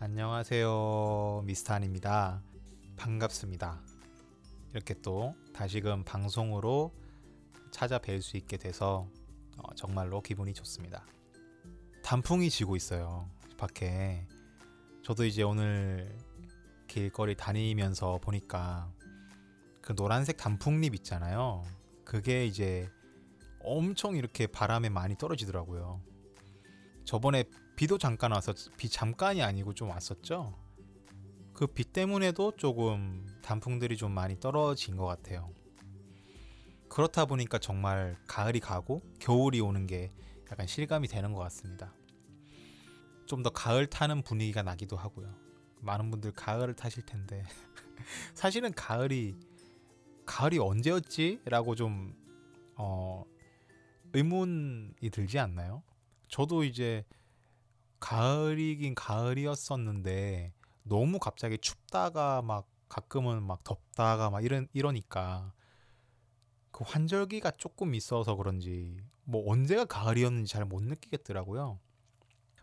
안녕하세요. 미스탄입니다. 반갑습니다. 이렇게 또 다시금 방송으로 찾아뵐 수 있게 돼서 어, 정말로 기분이 좋습니다. 단풍이 지고 있어요. 밖에. 저도 이제 오늘 길거리 다니면서 보니까 그 노란색 단풍잎 있잖아요. 그게 이제 엄청 이렇게 바람에 많이 떨어지더라고요. 저번에 비도 잠깐 와서 비 잠깐이 아니고 좀 왔었죠. 그 비 때문에도 조금 단풍들이 좀 많이 떨어진 것 같아요. 그렇다 보니까 정말 가을이 가고 겨울이 오는 게 약간 실감이 되는 것 같습니다. 좀 더 가을 타는 분위기가 나기도 하고요. 많은 분들 가을을 타실 텐데 사실은 가을이 가을이 언제였지? 라고 좀 어, 의문이 들지 않나요? 저도 이제 가을이긴 가을이었었는데 너무 갑자기 춥다가 막 가끔은 막 덥다가 막 이런 이러니까 그 환절기가 조금 있어서 그런지 뭐 언제가 가을이었는지 잘 못 느끼겠더라고요.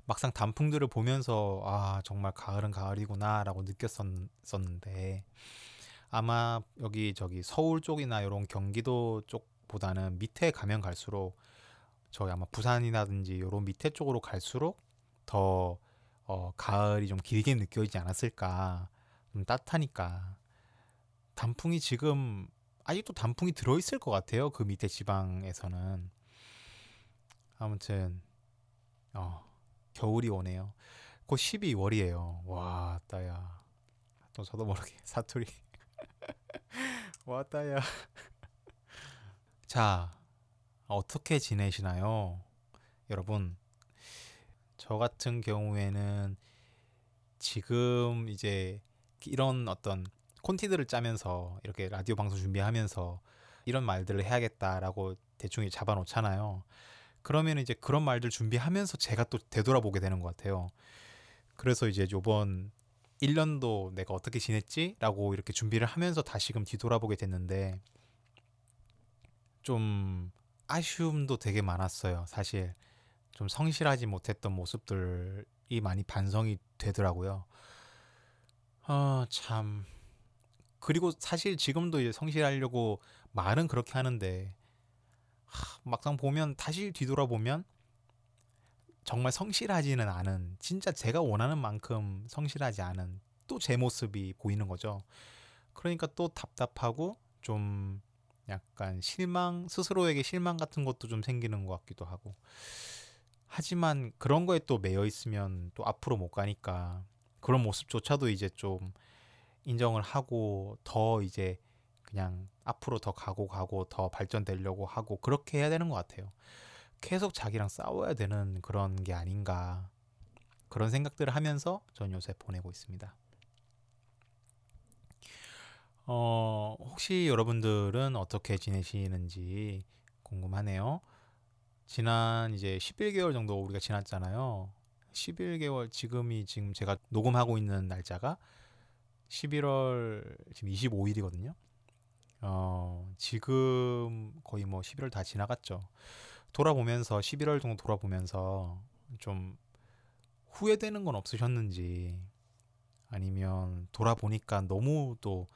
막상 단풍들을 보면서 아 정말 가을은 가을이구나라고 느꼈었는데 아마 여기 저기 서울 쪽이나 이런 경기도 쪽보다는 밑에 가면 갈수록 저희 아마 부산이라든지 이런 밑에 쪽으로 갈수록 더 어, 가을이 좀 길게 느껴지지 않았을까. 좀 따뜻하니까. 단풍이 지금 아직도 단풍이 들어있을 것 같아요. 그 밑에 지방에서는. 아무튼 어, 겨울이 오네요. 곧 12월이에요. 와, 따야. 또 저도 모르게 사투리. 와, 따야. 자, 어떻게 지내시나요? 여러분, 저 같은 경우에는 지금 이제 이런 어떤 콘티들을 짜면서 이렇게 라디오 방송 준비하면서 이런 말들을 해야겠다라고 대충 잡아 놓잖아요. 그러면 이제 그런 말들 준비하면서 제가 또 되돌아보게 되는 것 같아요. 그래서 이제 요번 1년도 내가 어떻게 지냈지? 라고 이렇게 준비를 하면서 다시금 뒤돌아보게 됐는데 좀 아쉬움도 되게 많았어요. 사실 좀 성실하지 못했던 모습들이 많이 반성이 되더라고요. 아, 참. 그리고 사실 지금도 이제 성실하려고 말은 그렇게 하는데 하, 막상 보면 다시 뒤돌아보면 정말 성실하지는 않은 진짜 제가 원하는 만큼 성실하지 않은 또 제 모습이 보이는 거죠. 그러니까 또 답답하고 좀 약간 실망 스스로에게 실망 같은 것도 좀 생기는 것 같기도 하고 하지만 그런 거에 또 매여 있으면 또 앞으로 못 가니까 그런 모습조차도 이제 좀 인정을 하고 더 이제 그냥 앞으로 더 가고 가고 더 발전되려고 하고 그렇게 해야 되는 것 같아요. 계속 자기랑 싸워야 되는 그런 게 아닌가 그런 생각들을 하면서 전 요새 보내고 있습니다. 어, 혹시 여러분들은 어떻게 지내시는지 궁금하네요. 지난 이제 11개월 정도 우리가 지났잖아요. 11개월 지금이 지금 제가 녹음하고 있는 날짜가 11월 지금 25일이거든요. 어, 지금 거의 뭐 11월 다 지나갔죠. 돌아보면서 11월 정도 돌아보면서 좀 후회되는 건 없으셨는지 아니면 돌아보니까 너무 또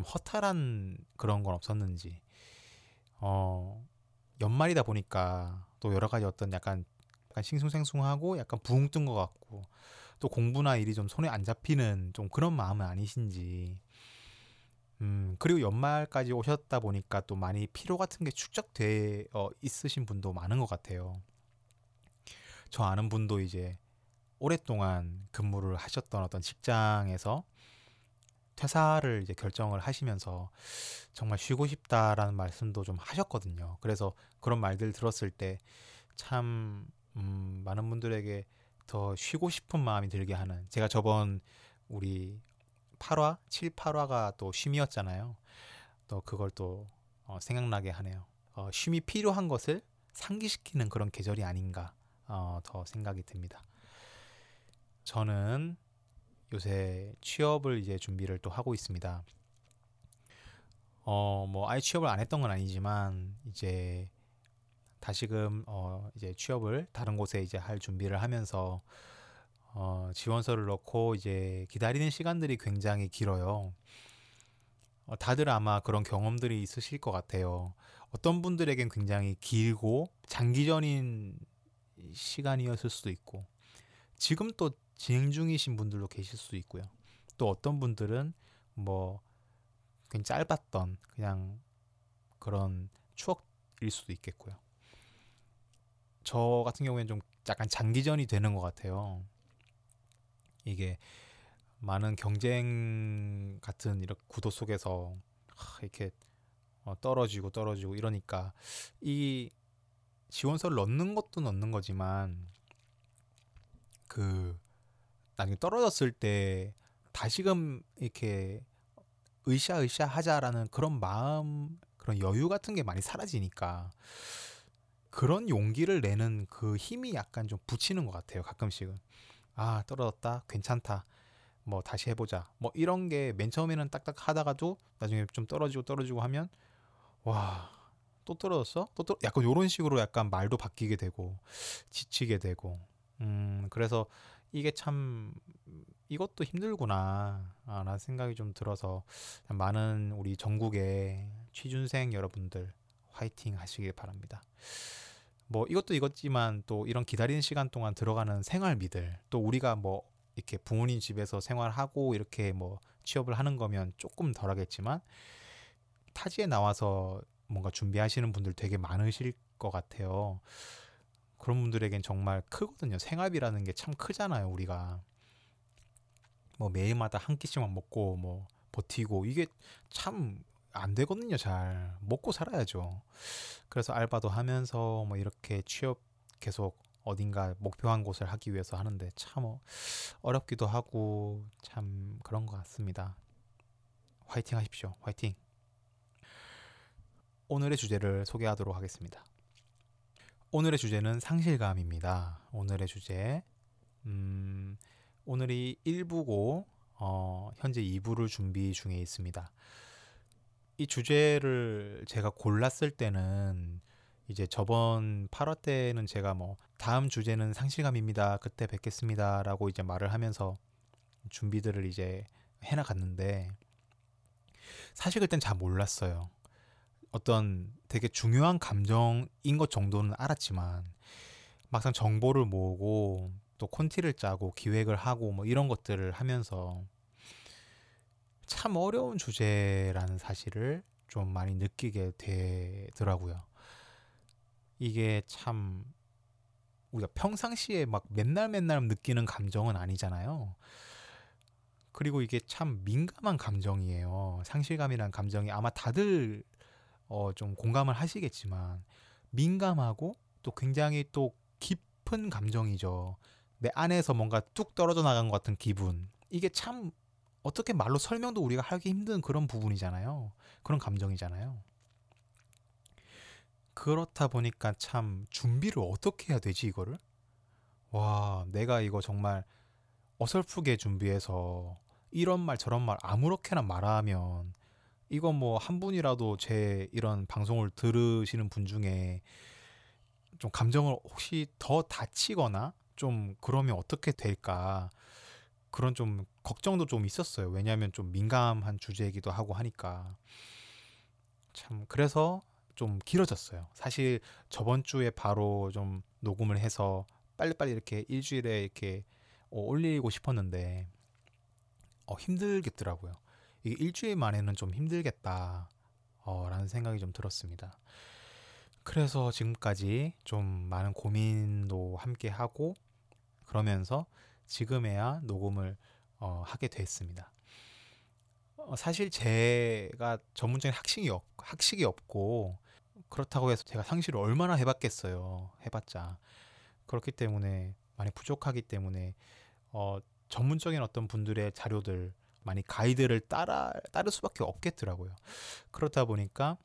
좀 허탈한 그런 건 없었는지 어 연말이다 보니까 또 여러 가지 어떤 약간 약간 싱숭생숭하고 약간 붕뜬것 같고 또 공부나 일이 좀 손에 안 잡히는 좀 그런 마음은 아니신지 음 그리고 연말까지 오셨다 보니까 또 많이 피로 같은 게 축적돼 어, 있으신 분도 많은 것 같아요. 저 아는 분도 이제 오랫동안 근무를 하셨던 어떤 직장에서 퇴사를 이제 결정을 하시면서 정말 쉬고 싶다라는 말씀도 좀 하셨거든요. 그래서 그런 말들 들었을 때참 음, 많은 분들에게 더 쉬고 싶은 마음이 들게 하는 제가 저번 우리 8화, 7, 8화가 또 쉼이었잖아요. 또 그걸 또 어, 생각나게 하네요. 어, 쉼이 필요한 것을 상기시키는 그런 계절이 아닌가 어, 더 생각이 듭니다. 저는 요새 취업을 이제 준비를 또 하고 있습니다. 어, 뭐 아예 취업을 안 했던 건 아니지만 이제 다시금 어, 이제 취업을 다른 곳에 이제 할 준비를 하면서 어, 지원서를 넣고 이제 기다리는 시간들이 굉장히 길어요. 어, 다들 아마 그런 경험들이 있으실 것 같아요. 어떤 분들에겐 굉장히 길고 장기전인 시간이었을 수도 있고 지금 또 진행 중이신 분들도 계실 수도 있고요. 또 어떤 분들은 뭐 그냥 짧았던 그냥 그런 추억일 수도 있겠고요. 저 같은 경우에는 좀 약간 장기전이 되는 것 같아요. 이게 많은 경쟁 같은 이렇게 구도 속에서 이렇게 어, 떨어지고 떨어지고 이러니까 이 지원서를 넣는 것도 넣는 거지만 그 나중에 떨어졌을 때 다시금 이렇게 으쌰으쌰 하자라는 그런 마음 그런 여유 같은 게 많이 사라지니까 그런 용기를 내는 그 힘이 약간 좀 붙이는 것 같아요 가끔씩은 아 떨어졌다. 괜찮다. 뭐 다시 해보자. 뭐 이런 게 맨 처음에는 딱딱 하다가도 나중에 좀 떨어지고 떨어지고 하면 와 또 떨어졌어? 또 떨... 약간 요런 식으로 약간 말도 바뀌게 되고 지치게 되고. 음 그래서 이게 참 이것도 힘들구나 아, 라는 생각이 좀 들어서 많은 우리 전국의 취준생 여러분들 화이팅 하시길 바랍니다. 뭐 이것도 이것지만 또 이런 기다리는 시간 동안 들어가는 생활비들 또 우리가 뭐 이렇게 부모님 집에서 생활하고 이렇게 뭐 취업을 하는 거면 조금 덜 하겠지만 타지에 나와서 뭔가 준비하시는 분들 되게 많으실 것 같아요. 그런 분들에겐 정말 크거든요. 생활비라는 게 참 크잖아요, 우리가. 뭐 매일마다 한 끼씩만 먹고 뭐 버티고 이게 참 안 되거든요, 잘. 먹고 살아야죠. 그래서 알바도 하면서 뭐 이렇게 취업 계속 어딘가 목표한 곳을 하기 위해서 하는데 참 어렵기도 하고 참 그런 것 같습니다. 화이팅 하십시오. 화이팅. 오늘의 주제를 소개하도록 하겠습니다. 오늘의 주제는 상실감입니다. 오늘의 주제, 음, 오늘이 1부고, 어, 현재 2부를 준비 중에 있습니다. 이 주제를 제가 골랐을 때는 이제 저번 8화 때는 제가 뭐 다음 주제는 상실감입니다. 그때 뵙겠습니다라고 이제 말을 하면서 준비들을 이제 해나갔는데 사실 그땐 잘 몰랐어요. 어떤 되게 중요한 감정인 것 정도는 알았지만 막상 정보를 모으고 또 콘티를 짜고 기획을 하고 뭐 이런 것들을 하면서 참 어려운 주제라는 사실을 좀 많이 느끼게 되더라고요. 이게 참 우리가 평상시에 막 맨날 맨날 느끼는 감정은 아니잖아요. 그리고 이게 참 민감한 감정이에요. 상실감이란 감정이 아마 다들 어, 좀 공감을 하시겠지만 민감하고 또 굉장히 또 깊은 감정이죠. 내 안에서 뭔가 뚝 떨어져 나간 것 같은 기분. 이게 참 어떻게 말로 설명도 우리가 하기 힘든 그런 부분이잖아요. 그런 감정이잖아요. 그렇다 보니까 참 준비를 어떻게 해야 되지 이거를? 와, 내가 이거 정말 어설프게 준비해서 이런 말 저런 말 아무렇게나 말하면 이건 뭐한 분이라도 제 이런 방송을 들으시는 분 중에 좀 감정을 혹시 더 다치거나 좀 그러면 어떻게 될까 그런 좀 걱정도 좀 있었어요. 왜냐하면 좀 민감한 주제이기도 하고 하니까 참 그래서 좀 길어졌어요. 사실 저번 주에 바로 좀 녹음을 해서 빨리빨리 이렇게 일주일에 이렇게 어, 올리고 싶었는데 어, 힘들겠더라고요. 이게 일주일 만에는 좀 힘들겠다. 어, 라는 생각이 좀 들었습니다. 그래서 지금까지 좀 많은 고민도 함께 하고 그러면서 지금에야 녹음을 어, 하게 됐습니다. 어, 사실 제가 전문적인 학식이, 없, 학식이 없고 그렇다고 해서 제가 상실을 얼마나 해봤겠어요. 해봤자 그렇기 때문에 많이 부족하기 때문에 어, 전문적인 어떤 분들의 자료들 많이 가이드를 따라 따를 수밖에 없겠더라고요. 그렇다 보니까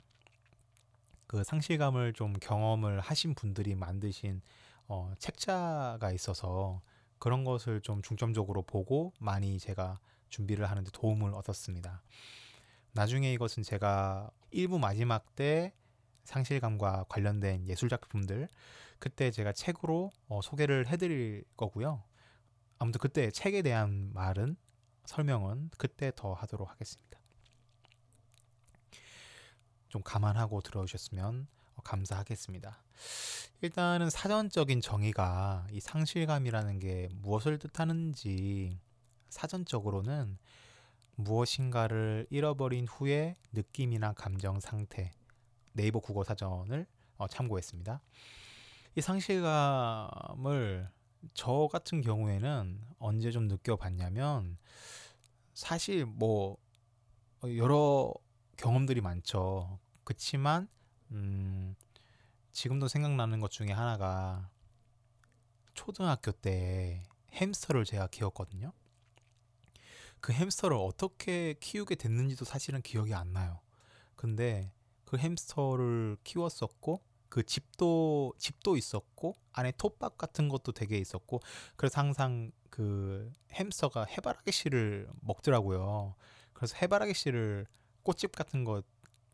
그 상실감을 좀 경험을 하신 분들이 만드신 어, 책자가 있어서 그런 것을 좀 중점적으로 보고 많이 제가 준비를 하는데 도움을 얻었습니다. 나중에 이것은 제가 일부 마지막 때 상실감과 관련된 예술 작품들 그때 제가 책으로 어, 소개를 해드릴 거고요. 아무튼 그때 책에 대한 말은 설명은 그때 더 하도록 하겠습니다. 좀 감안하고 들어주셨으면 감사하겠습니다. 일단은 사전적인 정의가 이 상실감이라는 게 무엇을 뜻하는지 사전적으로는 무엇인가를 잃어버린 후의 느낌이나 감정 상태 네이버 국어 사전을 어, 참고했습니다. 이 상실감을 저 같은 경우에는 언제 좀 느껴봤냐면 사실 뭐 여러 경험들이 많죠. 그치만 음 지금도 생각나는 것 중에 하나가 초등학교 때 햄스터를 제가 키웠거든요. 그 햄스터를 어떻게 키우게 됐는지도 사실은 기억이 안 나요. 근데 그 햄스터를 키웠었고 그 집도 집도 있었고 안에 톱밥 같은 것도 되게 있었고 그래서 항상 그 햄스터가 해바라기 씨를 먹더라고요. 그래서 해바라기 씨를 꽃집 같은 거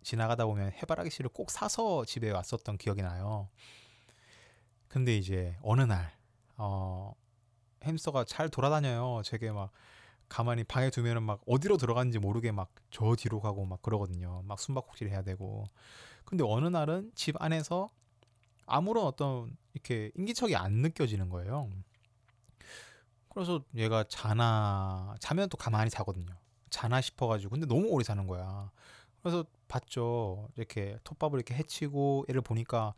지나가다 보면 해바라기 씨를 꼭 사서 집에 왔었던 기억이 나요. 근데 이제 어느 날 어, 햄스터가 잘 돌아다녀요. 되게 막 가만히 방에 두면은 막 어디로 들어갔는지 모르게 막 저 뒤로 가고 막 그러거든요. 막 숨바꼭질 해야 되고. 근데 어느 날은 집 안에서 아무런 어떤 이렇게 인기척이 안 느껴지는 거예요. 그래서 얘가 자나 자면 또 가만히 자거든요. 자나 싶어가지고 근데 너무 오래 자는 거야. 그래서 봤죠. 이렇게 톱밥을 이렇게 해치고 얘를 보니까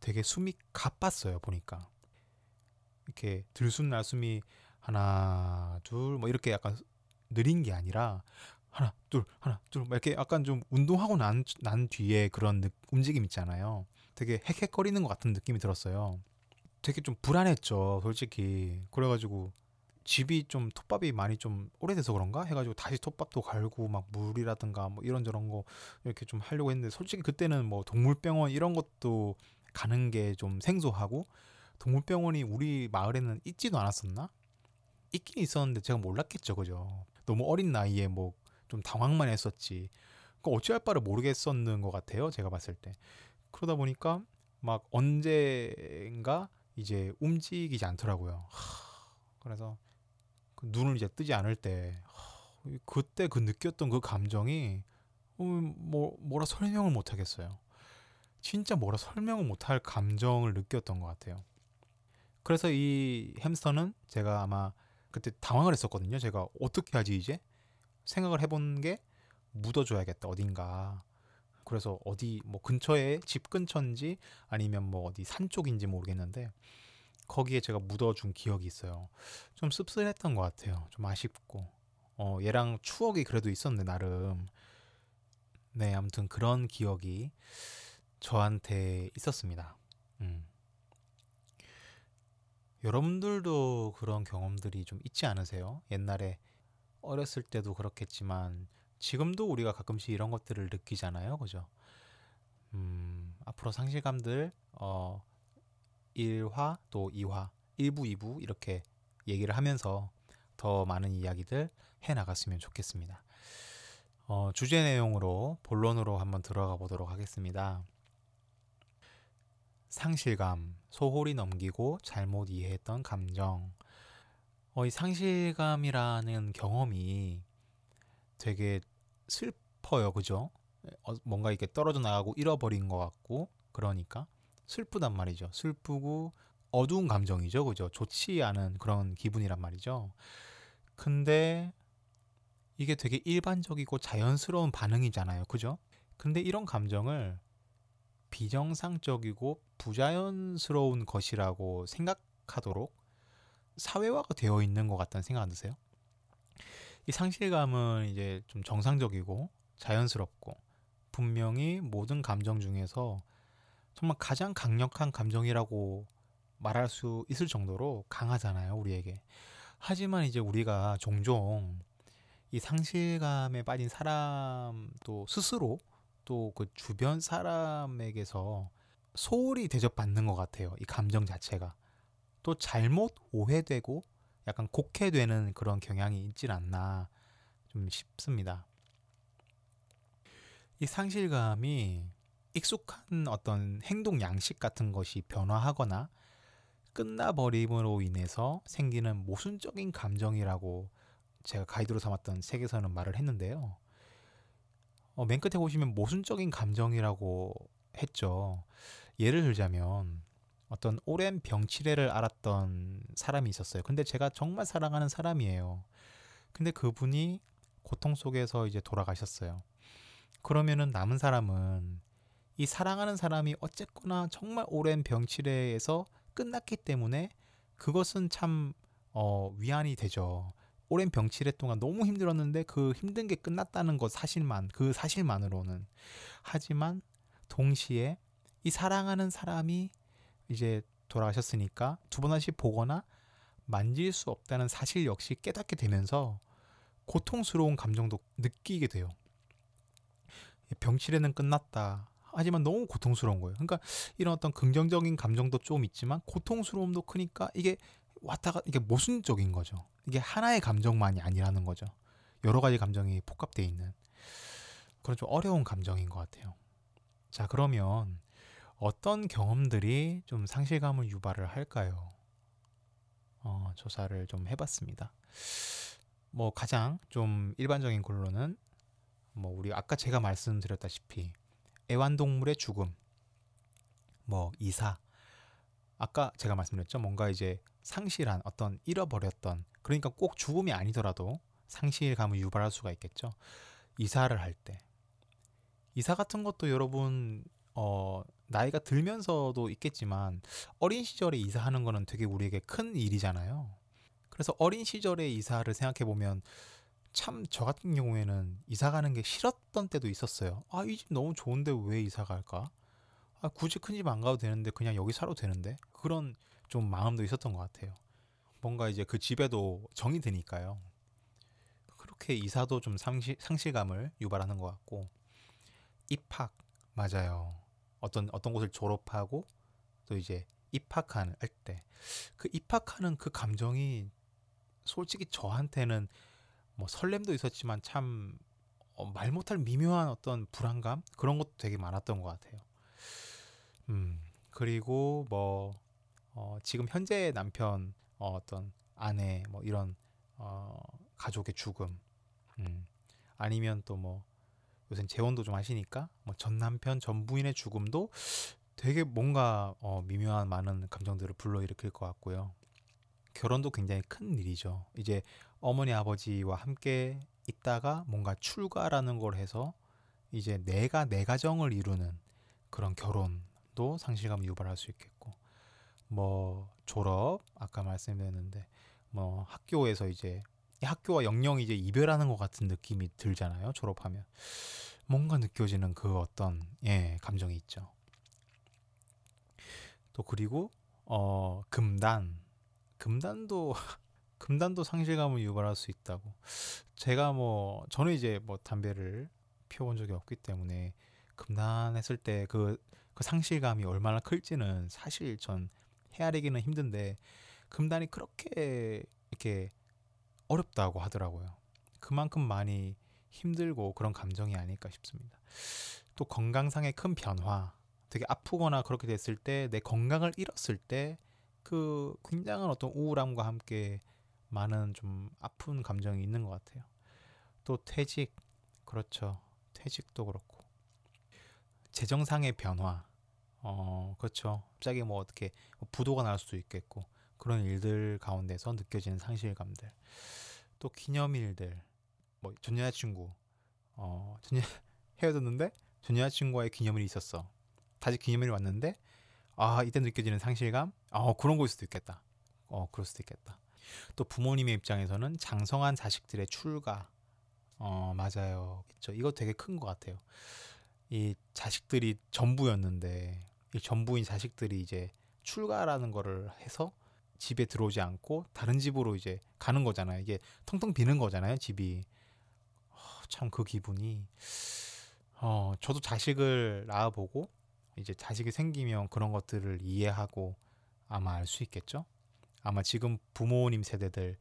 되게 숨이 가빴어요. 보니까 이렇게 들숨 날숨이 하나 둘 뭐 이렇게 약간 느린 게 아니라 하나 둘 하나 둘 이렇게 약간 좀 운동하고 난, 난 뒤에 그런 느, 움직임 있잖아요. 되게 헥헥거리는 것 같은 느낌이 들었어요. 되게 좀 불안했죠, 솔직히. 그래가지고 집이 좀 톱밥이 많이 좀 오래돼서 그런가 해가지고 다시 톱밥도 갈고 막 물이라든가 뭐 이런저런 거 이렇게 좀 하려고 했는데 솔직히 그때는 뭐 동물병원 이런 것도 가는 게 좀 생소하고 동물병원이 우리 마을에는 있지도 않았었나? 있긴 있었는데 제가 몰랐겠죠, 그죠? 너무 어린 나이에 뭐 좀 당황만 했었지. 그 어찌할 바를 모르겠었는 것 같아요, 제가 봤을 때. 그러다 보니까 막 언젠가 이제 움직이지 않더라고요. 그래서 그 눈을 이제 뜨지 않을 때 그때 그 느꼈던 그 감정이 어, 뭐 뭐라 설명을 못 하겠어요. 진짜 뭐라 설명을 못 할 감정을 느꼈던 것 같아요. 그래서 이 햄스터는 제가 아마 그때 당황을 했었거든요. 제가 어떻게 하지 이제 생각을 해본 게 묻어줘야겠다 어딘가. 그래서 어디 뭐 근처에 집 근처인지 아니면 뭐 어디 산 쪽인지 모르겠는데 거기에 제가 묻어준 기억이 있어요. 좀 씁쓸했던 것 같아요. 좀 아쉽고 어 얘랑 추억이 그래도 있었는데 나름 네 아무튼 그런 기억이 저한테 있었습니다. 음. 여러분들도 그런 경험들이 좀 있지 않으세요? 옛날에 어렸을 때도 그렇겠지만 지금도 우리가 가끔씩 이런 것들을 느끼잖아요. 그죠? 음, 앞으로 상실감들 어 1화 또 2화, 1부, 2부 이렇게 얘기를 하면서 더 많은 이야기들 해 나갔으면 좋겠습니다. 어, 주제 내용으로 본론으로 한번 들어가 보도록 하겠습니다. 상실감, 소홀히 넘기고 잘못 이해했던 감정. 어, 이 상실감이라는 경험이 되게 슬퍼요, 그죠? 어, 뭔가 이렇게 떨어져 나가고 잃어버린 것 같고, 그러니까 슬프단 말이죠. 슬프고 어두운 감정이죠, 그죠? 좋지 않은 그런 기분이란 말이죠. 근데 이게 되게 일반적이고 자연스러운 반응이잖아요, 그죠? 근데 이런 감정을 비정상적이고 부자연스러운 것이라고 생각하도록 사회화가 되어 있는 것 같다는 생각 안 드세요? 이 상실감은 이제 좀 정상적이고 자연스럽고 분명히 모든 감정 중에서 정말 가장 강력한 감정이라고 말할 수 있을 정도로 강하잖아요, 우리에게. 하지만 이제 우리가 종종 이 상실감에 빠진 사람도 스스로 또 그 주변 사람에게서 소홀히 대접받는 것 같아요. 이 감정 자체가. 또 잘못 오해되고 약간 곡해되는 그런 경향이 있질 않나 좀 싶습니다. 이 상실감이 익숙한 어떤 행동 양식 같은 것이 변화하거나 끝나버림으로 인해서 생기는 모순적인 감정이라고 제가 가이드로 삼았던 책에서는 말을 했는데요. 어, 맨 끝에 보시면 모순적인 감정이라고 했죠. 예를 들자면 어떤 오랜 병치레를 앓았던 사람이 있었어요. 근데 제가 정말 사랑하는 사람이에요. 근데 그분이 고통 속에서 이제 돌아가셨어요. 그러면은 남은 사람은 이 사랑하는 사람이 어쨌거나 정말 오랜 병치레에서 끝났기 때문에 그것은 참 어, 위안이 되죠. 오랜 병치레 동안 너무 힘들었는데 그 힘든 게 끝났다는 것 사실만 그 사실만으로는 하지만 동시에 이 사랑하는 사람이 이제 돌아가셨으니까 두 번 다시 보거나 만질 수 없다는 사실 역시 깨닫게 되면서 고통스러운 감정도 느끼게 돼요. 병치레는 끝났다. 하지만 너무 고통스러운 거예요. 그러니까 이런 어떤 긍정적인 감정도 좀 있지만 고통스러움도 크니까 이게 왔다가 이게 모순적인 거죠. 이게 하나의 감정만이 아니라는 거죠. 여러 가지 감정이 복합되어 있는 그런 좀 어려운 감정인 것 같아요. 자, 그러면 어떤 경험들이 좀 상실감을 유발을 할까요? 어, 조사를 좀 해봤습니다. 뭐 가장 좀 일반적인 걸로는 뭐 우리 아까 제가 말씀드렸다시피 애완동물의 죽음, 뭐 이사, 아까 제가 말씀드렸죠. 뭔가 이제 상실한 어떤 잃어버렸던 그러니까 꼭 죽음이 아니더라도 상실감을 유발할 수가 있겠죠. 이사를 할 때. 이사 같은 것도 여러분 어 나이가 들면서도 있겠지만 어린 시절에 이사하는 거는 되게 우리에게 큰 일이잖아요. 그래서 어린 시절에 이사를 생각해 보면 참 저 같은 경우에는 이사 가는 게 싫었던 때도 있었어요. 아, 이 집 너무 좋은데 왜 이사 갈까? 아, 굳이 큰 집 안 가도 되는데 그냥 여기 살아도 되는데 그런 좀 마음도 있었던 것 같아요. 뭔가 이제 그 집에도 정이 드니까요. 그렇게 이사도 좀 상실, 상실감을 유발하는 것 같고 입학 맞아요. 어떤 어떤 곳을 졸업하고 또 이제 입학할 때 그 입학하는 그 감정이 솔직히 저한테는 뭐 설렘도 있었지만 참말 어, 못할 미묘한 어떤 불안감 그런 것도 되게 많았던 것 같아요. 음 그리고 뭐 어, 지금 현재 남편 어, 어떤 아내 뭐 이런 어, 가족의 죽음 음, 아니면 또 뭐 요새 재혼도 좀 하시니까 뭐 전 남편 전 부인의 죽음도 되게 뭔가 어, 미묘한 많은 감정들을 불러일으킬 것 같고요. 결혼도 굉장히 큰 일이죠. 이제 어머니 아버지와 함께 있다가 뭔가 출가라는 걸 해서 이제 내가 내 가정을 이루는 그런 결혼도 상실감 유발할 수 있겠고 뭐 졸업 아까 말씀드렸는데 뭐 학교에서 이제 학교와 영영 이제 이별하는 것 같은 느낌이 들잖아요. 졸업하면 뭔가 느껴지는 그 어떤 예 감정이 있죠. 또 그리고 어 금단 금단도 금단도 상실감을 유발할 수 있다고. 제가 뭐 저는 이제 뭐 담배를 피워본 적이 없기 때문에 금단했을 때그그 상실감이 얼마나 클지는 사실 전 헤아리기는 힘든데 금단이 그렇게 이렇게 어렵다고 하더라고요. 그만큼 많이 힘들고 그런 감정이 아닐까 싶습니다. 또 건강상의 큰 변화, 되게 아프거나 그렇게 됐을 때 내 건강을 잃었을 때 그 굉장한 어떤 우울함과 함께 많은 좀 아픈 감정이 있는 것 같아요. 또 퇴직, 그렇죠. 퇴직도 그렇고 재정상의 변화, 어, 그렇죠. 갑자기 뭐 어떻게 뭐 부도가 날 수도 있겠고 그런 일들 가운데서 느껴지는 상실감들. 또 기념일들. 뭐 전 여자친구 어, 전 여, 헤어졌는데 전 여자친구와의 기념일이 있었어. 다시 기념일이 왔는데 아, 이때 느껴지는 상실감? 어, 그런 거일 수도 있겠다. 어, 그럴 수도 있겠다. 또 부모님의 입장에서는 장성한 자식들의 출가. 어, 맞아요. 그렇죠. 이거 되게 큰 것 같아요. 이 자식들이 전부였는데 이 전부인 자식들이 이제 출가라는 거를 해서 집에 들어오지 않고 다른 집으로 이제 가는 거잖아요. 이게 텅텅 비는 거잖아요, 집이. 어, 참그 기분이 어, 저도 자식을 낳아보고 이제 자식이 생기면 그런 것들을 이해하고 아마 알 수 있겠죠. 아마 지금 부모님 세대들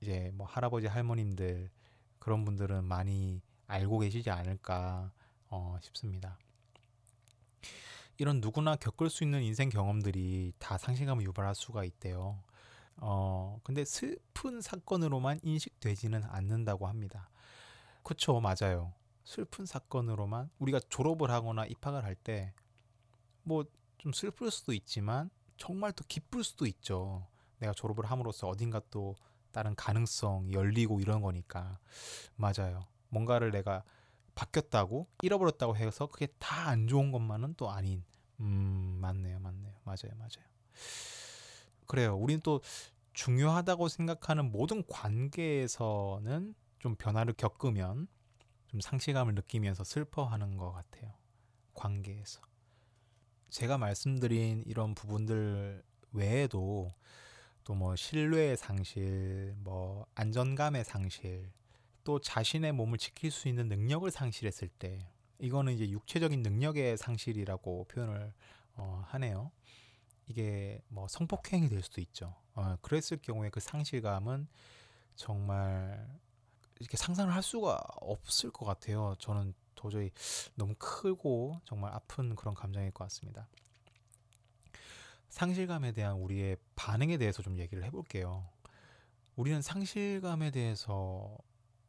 이제 뭐 할아버지 할머님들 그런 분들은 많이 알고 계시지 않을까 어, 싶습니다. 이런 누구나 겪을 수 있는 인생 경험들이 다 상실감을 유발할 수가 있대요. 어, 근데 슬픈 사건으로만 인식되지는 않는다고 합니다. 그쵸, 맞아요. 슬픈 사건으로만 우리가 졸업을 하거나 입학을 할 때 뭐 좀 슬플 수도 있지만 정말 또 기쁠 수도 있죠. 내가 졸업을 함으로써 어딘가 또 다른 가능성 열리고 이런 거니까 맞아요. 뭔가를 내가 바뀌었다고 잃어버렸다고 해서 그게 다 안 좋은 것만은 또 아닌 음 맞네요 맞네요 맞아요 맞아요 그래요 우리는 또 중요하다고 생각하는 모든 관계에서는 좀 변화를 겪으면 좀 상실감을 느끼면서 슬퍼하는 것 같아요. 관계에서. 제가 말씀드린 이런 부분들 외에도 또 뭐 신뢰의 상실, 뭐 안전감의 상실, 또 자신의 몸을 지킬 수 있는 능력을 상실했을 때 이거는 이제 육체적인 능력의 상실이라고 표현을 어, 하네요. 이게 뭐 성폭행이 될 수도 있죠. 어, 그랬을 경우에 그 상실감은 정말 이렇게 상상을 할 수가 없을 것 같아요. 저는 도저히 너무 크고 정말 아픈 그런 감정일 것 같습니다. 상실감에 대한 우리의 반응에 대해서 좀 얘기를 해볼게요. 우리는 상실감에 대해서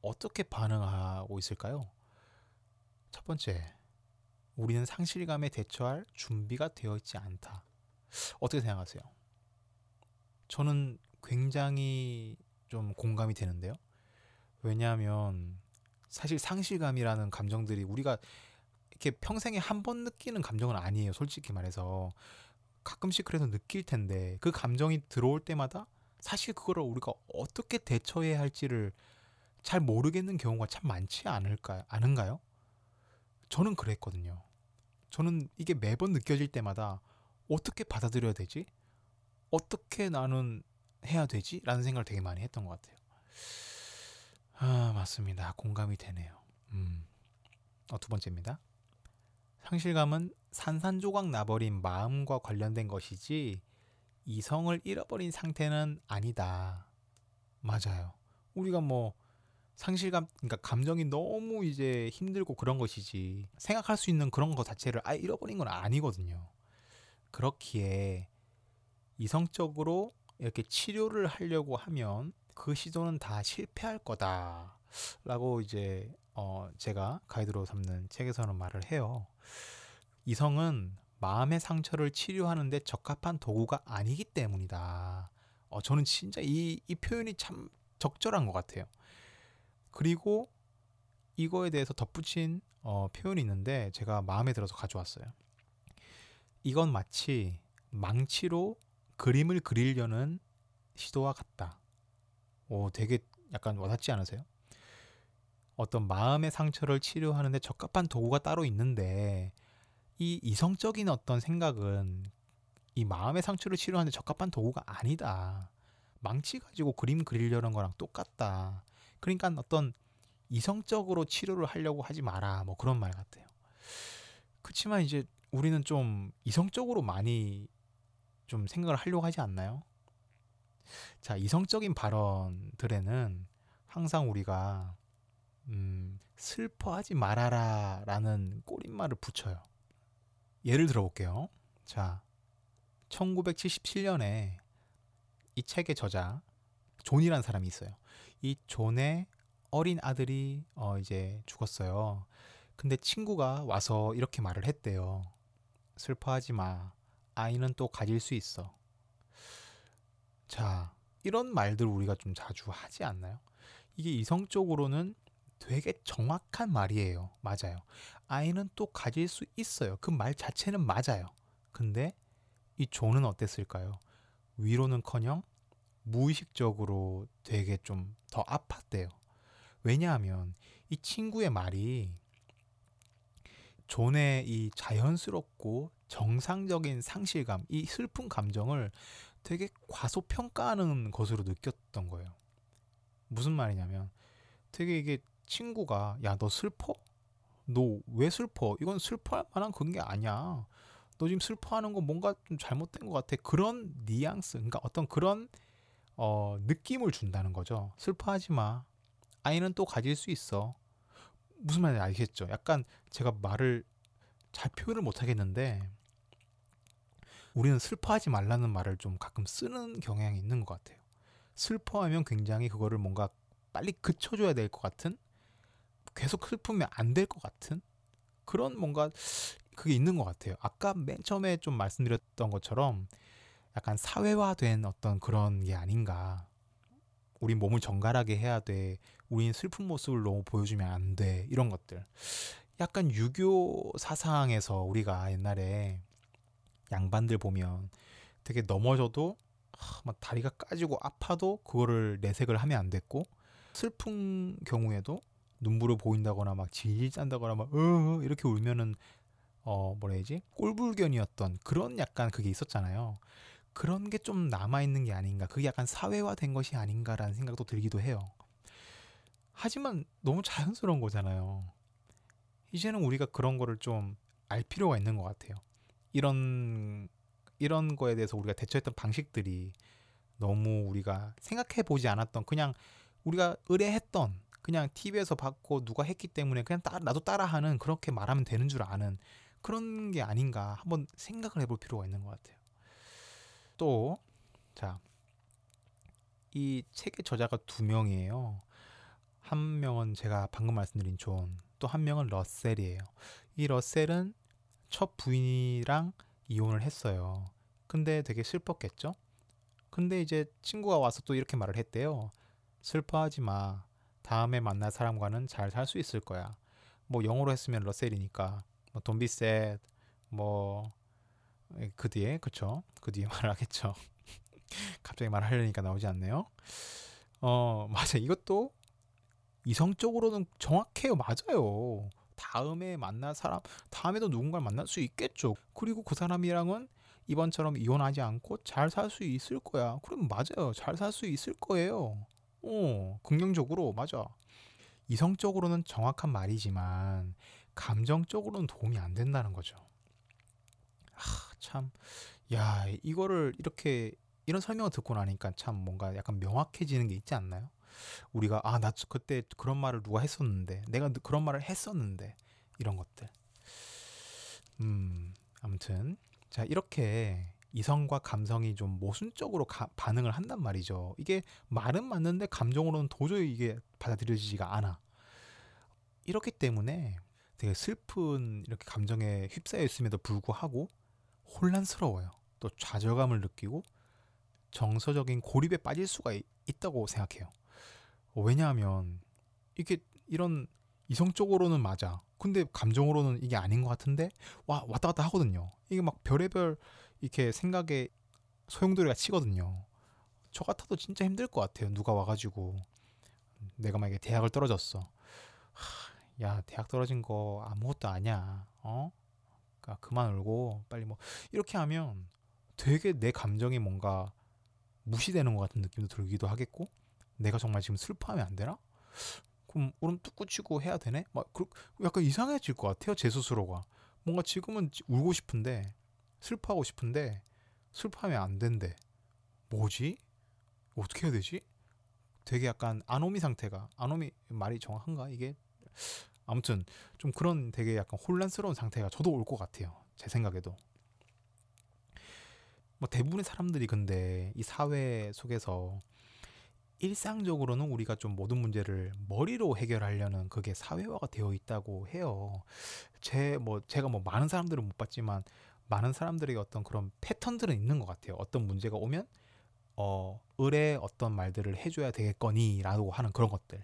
어떻게 반응하고 있을까요? 첫 번째, 우리는 상실감에 대처할 준비가 되어 있지 않다. 어떻게 생각하세요? 저는 굉장히 좀 공감이 되는데요. 왜냐하면 사실 상실감이라는 감정들이 우리가 이렇게 평생에 한 번 느끼는 감정은 아니에요. 솔직히 말해서 가끔씩 그래서 느낄 텐데 그 감정이 들어올 때마다 사실 그거를 우리가 어떻게 대처해야 할지를 잘 모르겠는 경우가 참 많지 않을까요? 않은가요? 저는 그랬거든요. 저는 이게 매번 느껴질 때마다 어떻게 받아들여야 되지? 어떻게 나는 해야 되지? 라는 생각을 되게 많이 했던 것 같아요. 아, 맞습니다. 공감이 되네요. 음. 어, 두 번째입니다. 상실감은 산산조각 나버린 마음과 관련된 것이지 이성을 잃어버린 상태는 아니다. 맞아요. 우리가 뭐 상실감, 그러니까 감정이 너무 이제 힘들고 그런 것이지 생각할 수 있는 그런 것 자체를 아예 잃어버린 건 아니거든요. 그렇기에 이성적으로 이렇게 치료를 하려고 하면 그 시도는 다 실패할 거다. 라고 이제 어 제가 가이드로 삼는 책에서는 말을 해요. 이성은 마음의 상처를 치료하는데 적합한 도구가 아니기 때문이다. 어, 저는 진짜 이, 이 표현이 참 적절한 것 같아요. 그리고 이거에 대해서 덧붙인 어, 표현이 있는데 제가 마음에 들어서 가져왔어요. 이건 마치 망치로 그림을 그리려는 시도와 같다. 오, 되게 약간 와닿지 않으세요? 어떤 마음의 상처를 치료하는데 적합한 도구가 따로 있는데 이 이성적인 어떤 생각은 이 마음의 상처를 치료하는데 적합한 도구가 아니다. 망치 가지고 그림 그리려는 거랑 똑같다. 그러니까 어떤 이성적으로 치료를 하려고 하지 마라. 뭐 그런 말 같아요. 그렇지만 이제 우리는 좀 이성적으로 많이 좀 생각을 하려고 하지 않나요? 자, 이성적인 발언들에는 항상 우리가 음, 슬퍼하지 말아라 라는 꼬릿말을 붙여요. 예를 들어볼게요. 자, 1977년에 이 책의 저자 존이라는 사람이 있어요. 이 존의 어린 아들이 어 이제 죽었어요. 근데 친구가 와서 이렇게 말을 했대요. 슬퍼하지 마. 아이는 또 가질 수 있어. 자, 이런 말들 우리가 좀 자주 하지 않나요? 이게 이성적으로는 되게 정확한 말이에요. 맞아요. 아이는 또 가질 수 있어요. 그 말 자체는 맞아요. 근데 이 조는 어땠을까요? 위로는 커녕 무의식적으로 되게 좀 더 아팠대요. 왜냐하면 이 친구의 말이 존의 이 자연스럽고 정상적인 상실감, 이 슬픈 감정을 되게 과소평가하는 것으로 느꼈던 거예요. 무슨 말이냐면 되게 이게 친구가 야 너 슬퍼? 너 왜 슬퍼? 이건 슬퍼할 만한 그런 게 아니야. 너 지금 슬퍼하는 거 뭔가 좀 잘못된 것 같아. 그런 뉘앙스, 그러니까 어떤 그런 어, 느낌을 준다는 거죠. 슬퍼하지 마. 아이는 또 가질 수 있어. 무슨 말인지 알겠죠? 약간 제가 말을 잘 표현을 못 하겠는데 우리는 슬퍼하지 말라는 말을 좀 가끔 쓰는 경향이 있는 것 같아요. 슬퍼하면 굉장히 그거를 뭔가 빨리 그쳐줘야 될 것 같은 계속 슬프면 안 될 것 같은 그런 뭔가 그게 있는 것 같아요. 아까 맨 처음에 좀 말씀드렸던 것처럼 약간 사회화된 어떤 그런 게 아닌가. 우리 몸을 정갈하게 해야 돼. 우린 슬픈 모습을 너무 보여주면 안 돼. 이런 것들. 약간 유교 사상에서 우리가 옛날에 양반들 보면 되게 넘어져도 막 다리가 까지고 아파도 그거를 내색을 하면 안 됐고 슬픈 경우에도 눈물을 보인다거나 막 질질 짠다거나 막 으, 이렇게 울면은 어 뭐라 해야지 꼴불견이었던 그런 약간 그게 있었잖아요. 그런 게 좀 남아 있는 게 아닌가. 그게 약간 사회화된 것이 아닌가라는 생각도 들기도 해요. 하지만 너무 자연스러운 거잖아요. 이제는 우리가 그런 거를 좀 알 필요가 있는 것 같아요. 이런 이런 거에 대해서 우리가 대처했던 방식들이 너무 우리가 생각해 보지 않았던 그냥 우리가 의뢰했던 그냥 TV에서 봤고 누가 했기 때문에 그냥 따, 나도 따라하는 그렇게 말하면 되는 줄 아는 그런 게 아닌가 한번 생각을 해볼 필요가 있는 것 같아요. 또, 자, 이 책의 저자가 두 명이에요. 한 명은 제가 방금 말씀드린 존, 또 한 명은 러셀이에요. 이 러셀은 첫 부인이랑 이혼을 했어요. 근데 되게 슬펐겠죠? 근데 이제 친구가 와서 또 이렇게 말을 했대요. 슬퍼하지 마. 다음에 만날 사람과는 잘 살 수 있을 거야. 뭐 영어로 했으면 러셀이니까. 뭐 don't be sad. 뭐그 뒤에 그쵸? 그 뒤에 말을 하겠죠. 갑자기 말하려니까 나오지 않네요. 어 맞아. 이것도 이성적으로는 정확해요. 맞아요. 다음에 만날 사람 다음에도 누군가를 만날 수 있겠죠. 그리고 그 사람이랑은 이번처럼 이혼하지 않고 잘 살 수 있을 거야. 그럼 맞아요. 잘 살 수 있을 거예요 어 긍정적으로 맞아 이성적으로는 정확한 말이지만 감정적으로는 도움이 안 된다는 거죠. 하, 참, 야, 이거를 이렇게 이런 설명을 듣고 나니까 참 뭔가 약간 명확해지는 게 있지 않나요? 우리가 아, 나 그때 그런 말을 누가 했었는데, 내가 그런 말을 했었는데, 이런 것들. 음, 아무튼 자 이렇게 이성과 감성이 좀 모순적으로 가, 반응을 한단 말이죠. 이게 말은 맞는데 감정으로는 도저히 이게 받아들여지지가 않아. 이렇기 때문에 되게 슬픈 이렇게 감정에 휩싸여 있음에도 불구하고 혼란스러워요. 또 좌절감을 느끼고 정서적인 고립에 빠질 수가 있, 다고 생각해요. 왜냐하면 이게 이런 이성적으로는 맞아. 근데 감정으로는 이게 아닌 것 같은데 와 왔다 갔다 하거든요. 이게 막 별의별 이렇게 생각에 소용돌이가 치거든요. 저 같아도 진짜 힘들 것 같아요. 누가 와가지고. 내가 만약에 대학을 떨어졌어. 하, 야 대학 떨어진 거 아무것도 아니야 어? 그러니까 그만 울고 빨리 뭐. 이렇게 하면 되게 내 감정이 뭔가 무시되는 것 같은 느낌도 들기도 하겠고 내가 정말 지금 슬퍼하면 안 되나? 그럼 울음 뚝 굳히고 해야 되네? 막 약간 이상해질 것 같아요 제 스스로가. 뭔가 지금은 울고 싶은데 슬퍼하고 싶은데 슬퍼하면 안 된대 뭐지 어떻게 해야 되지 되게 약간 아노미 상태가 아노미 말이 정확한가 이게 아무튼 좀 그런 되게 약간 혼란스러운 상태가 저도 올 것 같아요. 제 생각에도. 뭐 대부분의 사람들이 근데 이 사회 속에서 일상적으로는 우리가 좀 모든 문제를 머리로 해결하려는 그게 사회화가 되어 있다고 해요. 제 뭐 제가 뭐 많은 사람들은 못 봤지만 많은 사람들의 어떤 그런 패턴들은 있는 것 같아요. 어떤 문제가 오면 어 을에 어떤 말들을 해줘야 되겠거니라고 하는 그런 것들.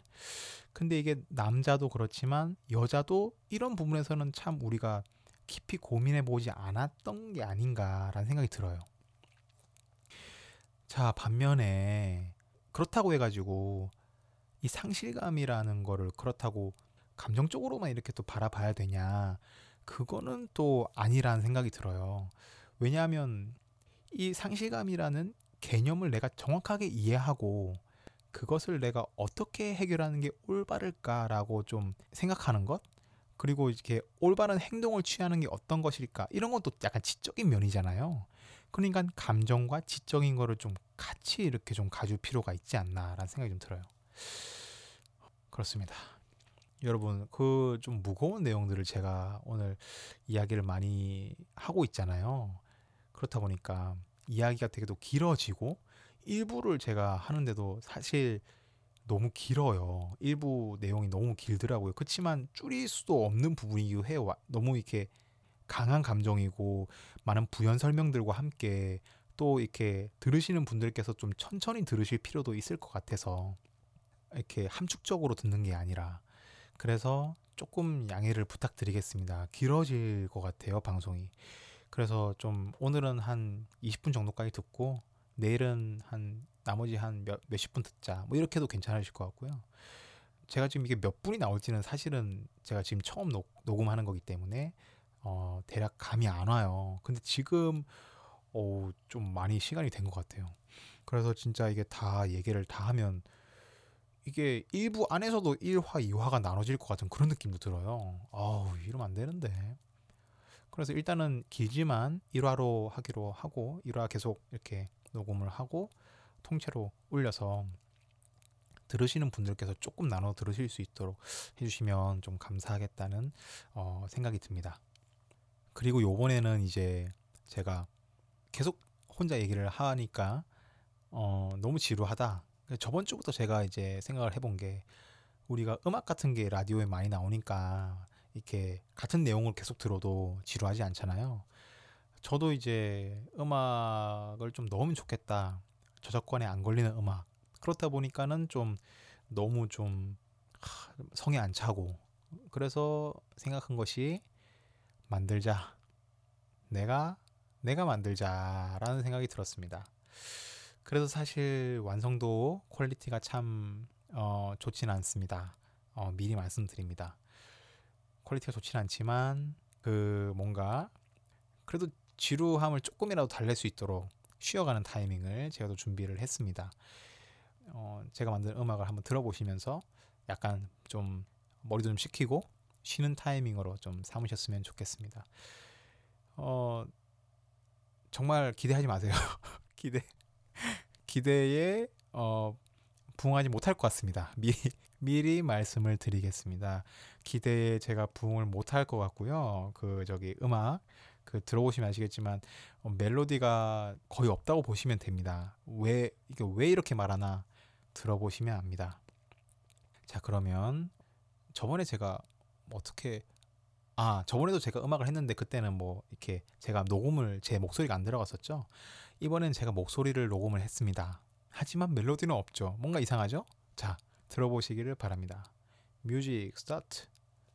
근데 이게 남자도 그렇지만 여자도 이런 부분에서는 참 우리가 깊이 고민해 보지 않았던 게 아닌가라는 생각이 들어요. 자, 반면에 그렇다고 해가지고 이 상실감이라는 거를 그렇다고 감정적으로만 이렇게 또 바라봐야 되냐. 그거는 또 아니라는 생각이 들어요. 왜냐하면 이 상실감이라는 개념을 내가 정확하게 이해하고 그것을 내가 어떻게 해결하는 게 올바를까라고 좀 생각하는 것 그리고 이렇게 올바른 행동을 취하는 게 어떤 것일까 이런 것도 약간 지적인 면이잖아요. 그러니까 감정과 지적인 거를 좀 같이 이렇게 좀 가질 필요가 있지 않나라는 생각이 좀 들어요. 그렇습니다. 여러분 그 좀 무거운 내용들을 제가 오늘 이야기를 많이 하고 있잖아요. 그렇다 보니까 이야기가 되게 또 길어지고 일부를 제가 하는데도 사실 너무 길어요. 일부 내용이 너무 길더라고요. 그렇지만 줄일 수도 없는 부분이기도 해요. 너무 이렇게 강한 감정이고 많은 부연 설명들과 함께 또 이렇게 들으시는 분들께서 좀 천천히 들으실 필요도 있을 것 같아서 이렇게 함축적으로 듣는 게 아니라 그래서 조금 양해를 부탁드리겠습니다. 길어질 것 같아요, 방송이. 그래서 좀 오늘은 한 20분 정도까지 듣고 내일은 한 나머지 한 몇, 몇십 분 듣자. 뭐 이렇게 해도 괜찮으실 것 같고요. 제가 지금 이게 몇 분이 나올지는 사실은 제가 지금 처음 녹, 녹음하는 거기 때문에 어, 대략 감이 안 와요. 근데 지금 어, 좀 많이 시간이 된 것 같아요. 그래서 진짜 이게 다 얘기를 다 하면 이게 1부 안에서도 1화, 2화가 나눠질 것 같은 그런 느낌도 들어요. 아우, 이러면 안 되는데. 그래서 일단은 길지만 1화로 하기로 하고 1화 계속 이렇게 녹음을 하고 통째로 올려서 들으시는 분들께서 조금 나눠 들으실 수 있도록 해주시면 좀 감사하겠다는 어, 생각이 듭니다. 그리고 요번에는 이제 제가 계속 혼자 얘기를 하니까 어, 너무 지루하다. 저번 주부터 제가 이제 생각을 해본 게 우리가 음악 같은 게 라디오에 많이 나오니까 이렇게 같은 내용을 계속 들어도 지루하지 않잖아요. 저도 이제 음악을 좀 넣으면 좋겠다. 저작권에 안 걸리는 음악. 그렇다 보니까는 좀 너무 좀 성에 안 차고 그래서 생각한 것이 만들자. 내가 내가 만들자라는 생각이 들었습니다. 그래서 사실 완성도 quality가 참 어, 좋지는 않습니다. 어, 미리 말씀드립니다. quality가 좋지는 않지만 그 뭔가 그래도 지루함을 조금이라도 달랠 수 있도록 쉬어가는 타이밍을 제가 또 준비를 했습니다. 어, 제가 만든 음악을 한번 들어보시면서 약간 좀 머리도 좀 식히고 쉬는 타이밍으로 좀 삼으셨으면 좋겠습니다. 어, 정말 기대하지 마세요. 기대 기대에 어, 부응하지 못할 것 같습니다. 미리 미리 말씀을 드리겠습니다. 기대에 제가 부응을 못할 것 같고요. 그 저기 음악 그 들어보시면 아시겠지만 어, 멜로디가 거의 없다고 보시면 됩니다. 왜 이게 왜 이렇게 말하나 들어보시면 압니다. 자 그러면 저번에 제가 어떻게 아 저번에도 제가 음악을 했는데 그때는 뭐 이렇게 제가 녹음을 제 목소리가 안 들어갔었죠. 이번엔 제가 목소리를 녹음을 했습니다. 하지만 멜로디는 없죠. 뭔가 이상하죠? 자 들어보시기를 바랍니다. Music start.